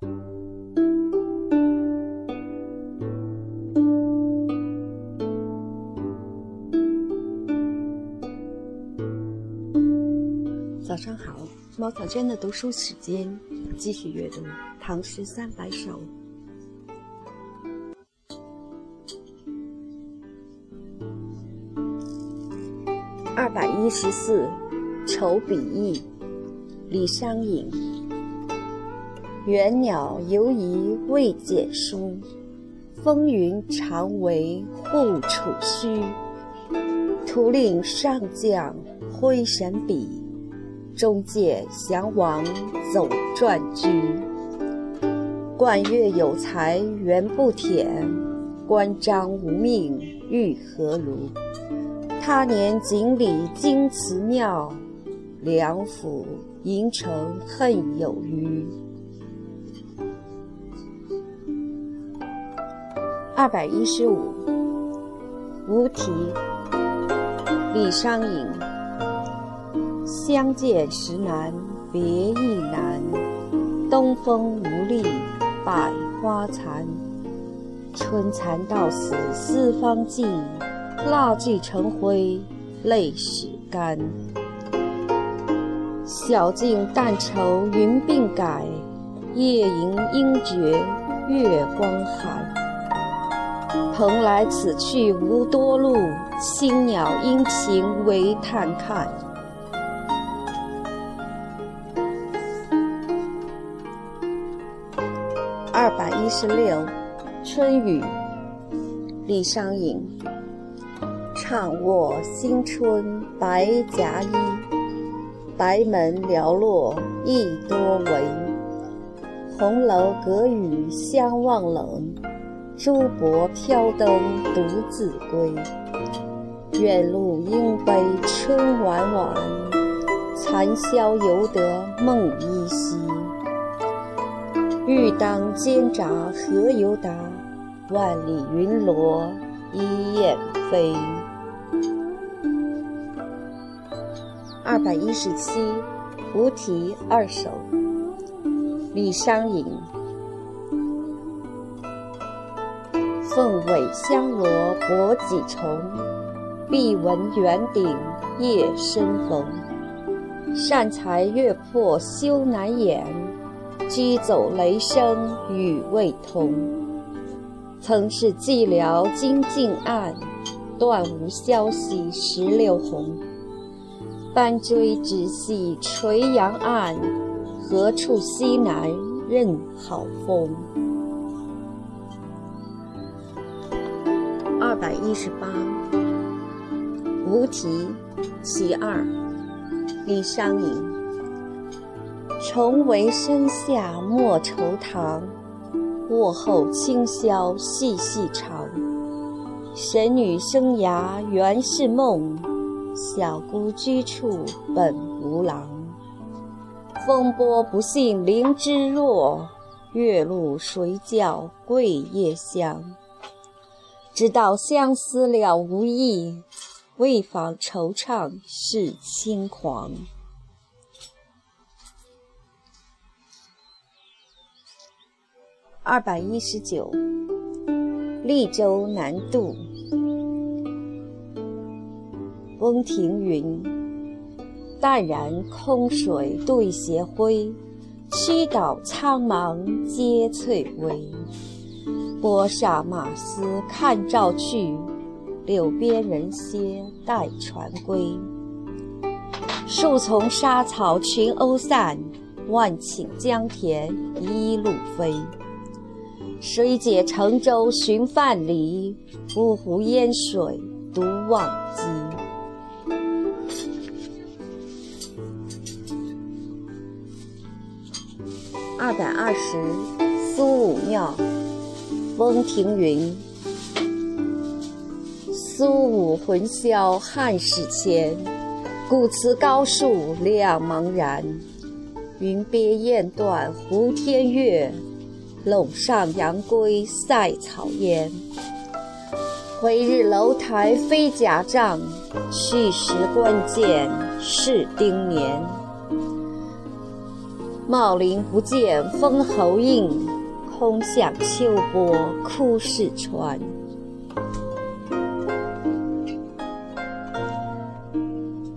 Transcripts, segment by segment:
早上好，猫草娟的读书时间，继续阅读《唐诗三百首》。二百一十四，《愁比意》，李商隐。猿鸟犹疑未解书，风云常为护楚虚。徒令上将挥神笔，中介降王走转居。冠岳有才原不填，关张无命欲何如？他年锦鲤京祠庙，梁甫营城恨有余。二百一十五，无题。李商隐。相见时难别亦难，东风无力百花残。春蚕到死丝方尽。蜡炬成灰泪始干，晓镜但愁云鬓改，夜吟应觉月光寒。蓬莱此去无多路，青鸟殷勤为探看。二百一十六，春雨，李商隐。怅卧新春白夹衣，白门寥落意多为。红楼隔雨相望冷，珠箔飘灯独自归。远路应悲春晚晚，残宵犹得梦依稀。欲当煎炸何由达？万里云罗一雁飞。二百一十七，无题二首。李商隐。凤尾香罗搏几重，碧纹圆顶夜深逢。善才月破羞难掩，居走雷声雨未通。曾是寂寥今尽暗，断无消息石榴红。斑锥只系垂杨岸，何处西南任好风？一十八，无题，其二，李商隐。重围深下莫愁堂，卧后清宵细细长。神女生涯原是梦。小姑居处本无郎，风波不信菱枝弱，月露谁教桂叶香？直到相思了无益，为防惆怅是轻狂。二百一十九，利州南渡。翁庭云：“淡然空水对斜晖，曲岛苍茫接翠微。波下马嘶看棹去，柳边人歇待船归。树丛沙草群鸥散，万顷江田一路飞。水解乘舟寻范蠡？五湖烟水独望鸡。”二百二十，苏武庙。风庭云：苏武魂销汉室前，古祠高树两茫然。云边雁断胡天月，陇上羊归塞草烟。回日楼台飞甲仗，去时关键是丁年。茂林不见封侯印，空向秋波哭逝川。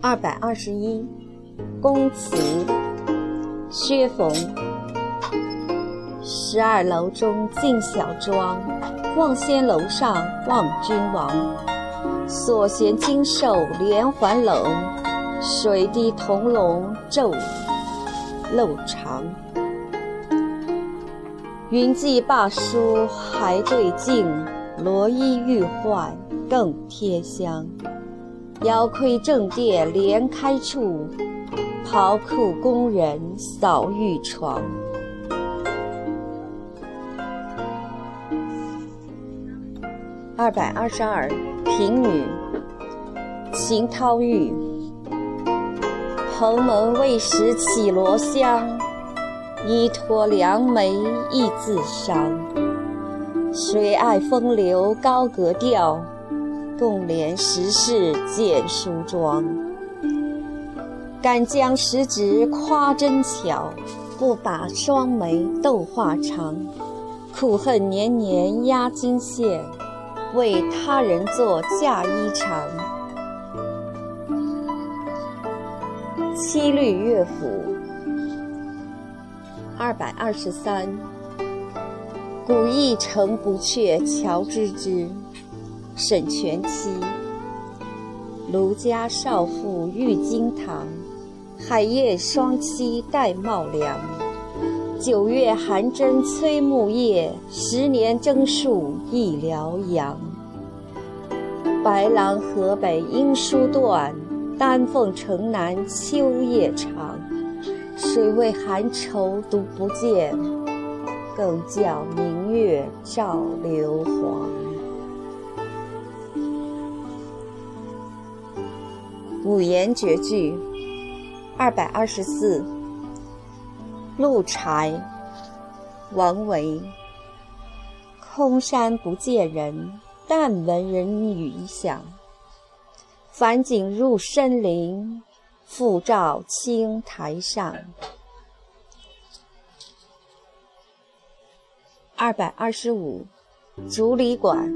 二百二十一，宫词，薛逢。十二楼中进小庄，望仙楼上望君王。所衔金兽连环冷，水滴铜龙昼漏长。云髻罢书还对镜，罗衣欲换更贴香。腰窥正殿连开处，袍裤工人扫玉床。二百二十二，平女，秦涛玉。蓬门未识绮罗香，依托良媒亦自伤。谁爱风流高格调？共怜时世见梳妆，敢将十指夸针巧，不把双眉斗画长。苦恨年年压金线，为他人做嫁衣裳。七律乐府二百二十三，古意诚不却乔知之。沈佺期，卢家少妇郁金堂，海夜双栖戴帽梁。九月寒针催木叶，十年征戍一辽阳。白狼河北音书断，丹凤城南秋夜长。水为寒愁独不见？更教明月照流黄。五言绝句，二百二十四。鹿柴，王维。空山不见人，但闻人语响。返景入深林，复照青苔上。二百二十五。竹里馆，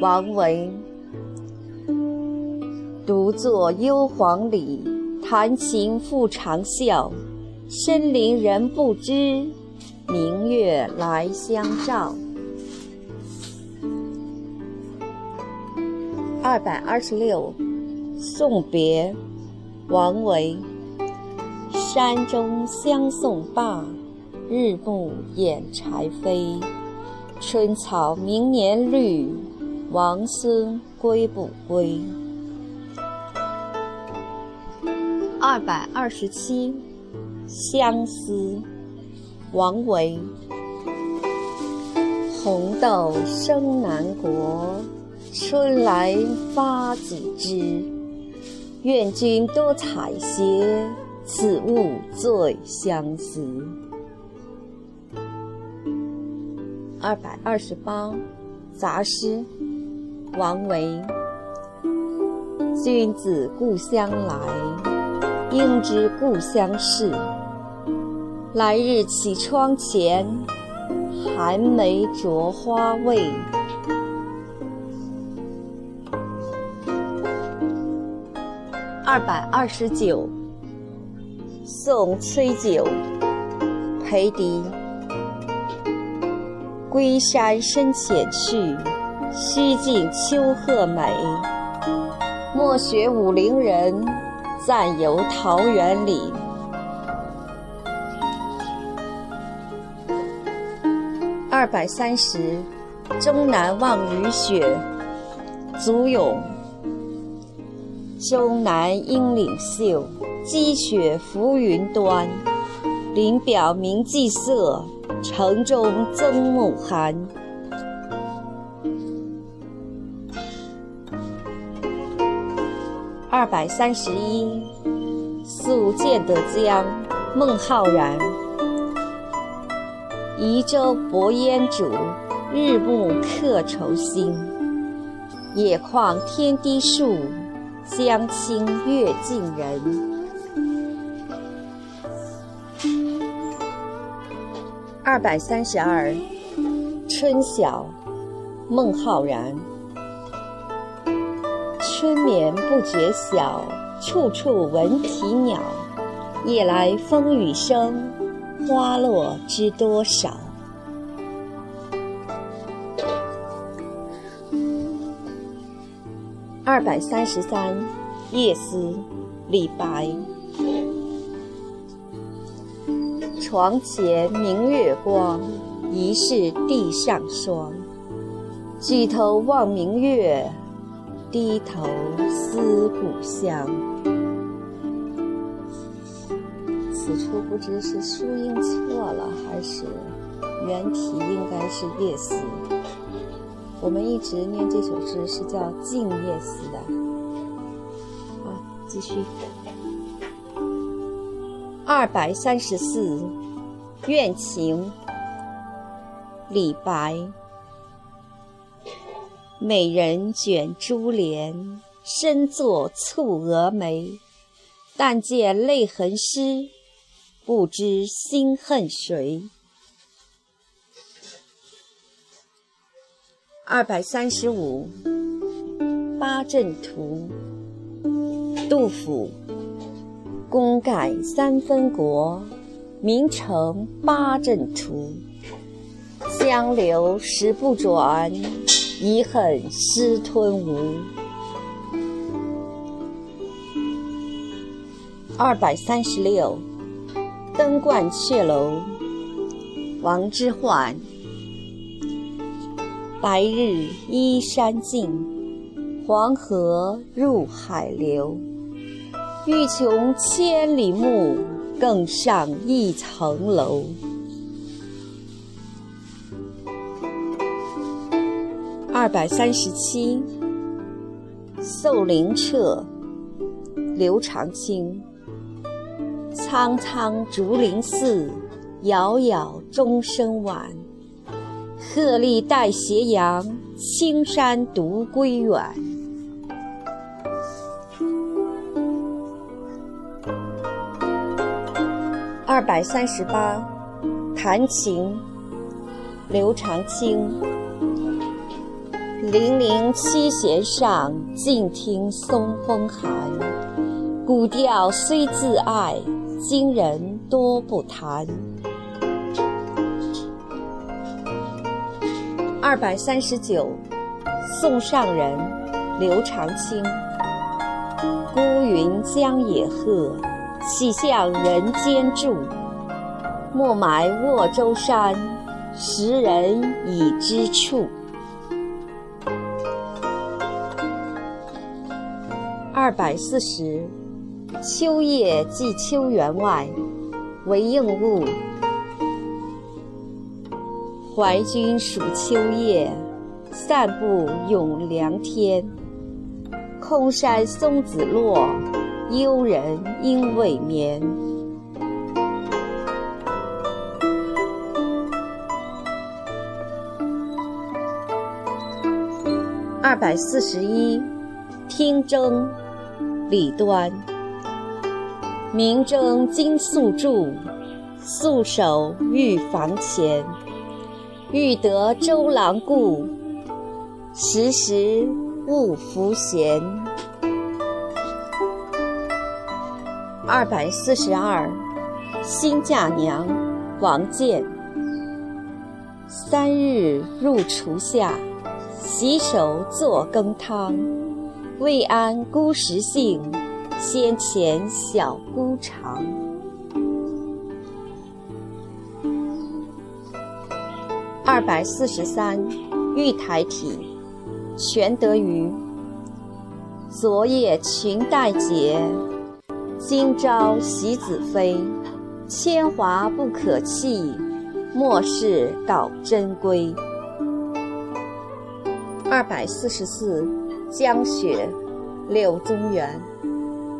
王维。独坐幽篁里，弹琴复长啸。深林人不知，明月来相照。二百二十六，送别，王维。山中相送罢，日暮掩柴扉。春草明年绿，王孙归不归？二百二十七，相思，王维。红豆生南国，春来发几枝。愿君多采撷，此物最相思。二百二十八，杂诗，王维。君子故乡来。应知故乡事。来日绮窗前，寒梅著花未？二百二十九，送崔九，裴迪。归山深浅去，须尽秋壑美。莫学武陵人。暂游桃源里。二百三十，终南望雨雪。祖咏。终南阴岭秀，积雪浮云端。林表明霁色，城中增暮寒。二百三十一，宿建德江，孟浩然。移舟泊烟渚，日暮客愁新。野旷天低树，江清月近人。二百三十二，春晓，孟浩然。春眠不觉晓，处处闻啼鸟。夜来风雨声，花落知多少。二百三十三，夜思，李白。床前明月光，疑是地上霜。举头望明月，低头思故乡。此处不知是书音错了，还是原题应该是《夜思》。我们一直念这首诗是叫《静夜思》的。好，继续。二百三十四，怨情。李白。美人卷珠帘，深坐蹙蛾眉。但见泪痕湿，不知心恨谁。二百三十五，八阵图。杜甫。功盖三分国，名成八阵图。江流石不转。遗恨失吞吴。二百三十六，登鹳雀楼。王之涣。白日依山尽，黄河入海流。欲穷千里目，更上一层楼。二百三十七，寿陵彻，刘长卿。苍苍竹林寺，杳杳钟声晚。鹤唳带斜阳，青山独归远。二百三十八，弹琴，刘长卿。零零七弦上，静听松风寒。古调虽自爱，今人多不弹。二百三十九，送上人，刘长卿。孤云将野鹤，岂向人间住？莫埋沃洲山，时人已知处。二百四十，秋夜寄秋园外，为应物。怀君属秋夜，散步咏凉天。空山松子落，幽人应未眠。二百四十一，听征。李端，明征金粟柱，素守御房前。欲得周郎顾，时时勿拂弦。二百四十二，新嫁娘，王建。三日入厨下，洗手作羹汤。未谙姑食性，先遣小姑尝。二百四十三，玉台体，玄德于。昨夜裙带结，今朝喜子妃。铅华不可弃，莫使搞珍归。二百四十四。江雪，柳宗元。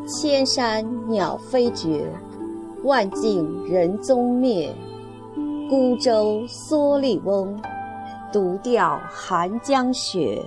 千山鸟飞绝，万径人踪灭。孤舟蓑笠翁，独钓寒江雪。